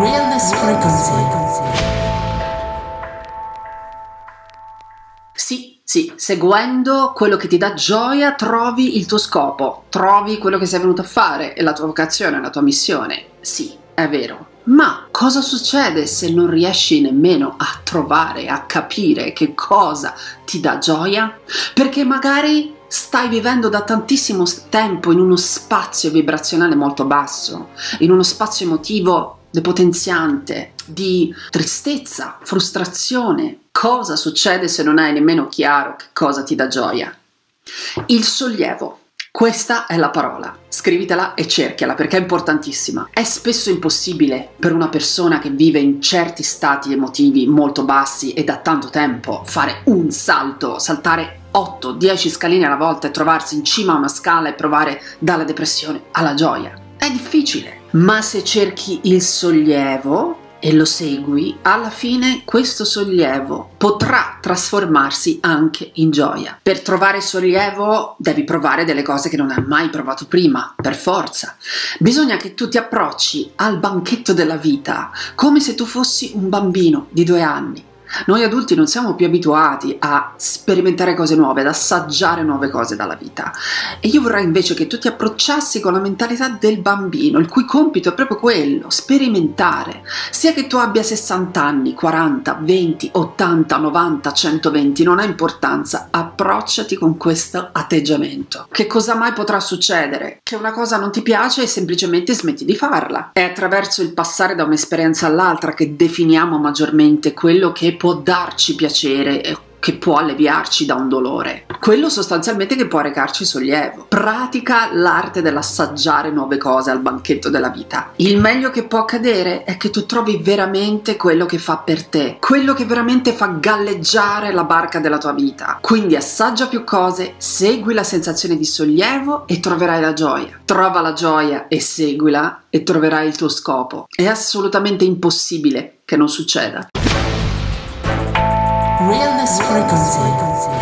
Realness Frequency. Sì, sì, seguendo quello che ti dà gioia trovi il tuo scopo, trovi quello che sei venuto a fare la tua vocazione, la tua missione. Sì, è vero. Ma cosa succede se non riesci nemmeno a trovare, a capire che cosa ti dà gioia? Perché magari stai vivendo da tantissimo tempo in uno spazio vibrazionale molto basso, in uno spazio emotivo depotenziante, di tristezza, frustrazione. Cosa succede se non hai nemmeno chiaro che cosa ti dà gioia? Il sollievo. Questa è la parola. Scrivitela e cerchiala perché è importantissima. È spesso impossibile per una persona che vive in certi stati emotivi molto bassi e da tanto tempo fare un salto, saltare 8-10 scaline alla volta e trovarsi in cima a una scala e provare dalla depressione alla gioia. È difficile, ma se cerchi il sollievo e lo segui, alla fine questo sollievo potrà trasformarsi anche in gioia. Per trovare sollievo devi provare delle cose che non hai mai provato prima, per forza. Bisogna che tu ti approcci al banchetto della vita come se tu fossi un bambino di due anni noi adulti non siamo più abituati a sperimentare cose nuove, ad assaggiare nuove cose dalla vita. E io vorrei invece che tu ti approcciassi con la mentalità del bambino, il cui compito è proprio quello, sperimentare. Sia che tu abbia 60 anni, 40, 20, 80, 90, 120, non ha importanza, approcciati con questo atteggiamento. Che cosa mai potrà succedere? Che una cosa non ti piace e semplicemente smetti di farla. È attraverso il passare da un'esperienza all'altra che definiamo maggiormente quello che può darci piacere che può alleviarci da un dolore, quello sostanzialmente che può recarci sollievo. Pratica l'arte dell'assaggiare nuove cose al banchetto della vita. Il meglio che può accadere è che tu trovi veramente quello che fa per te, quello che veramente fa galleggiare la barca della tua vita. Quindi assaggia più cose, segui la sensazione di sollievo e troverai la gioia. Trova la gioia e seguila e troverai il tuo scopo. È assolutamente impossibile che non succeda. Realness Frequency.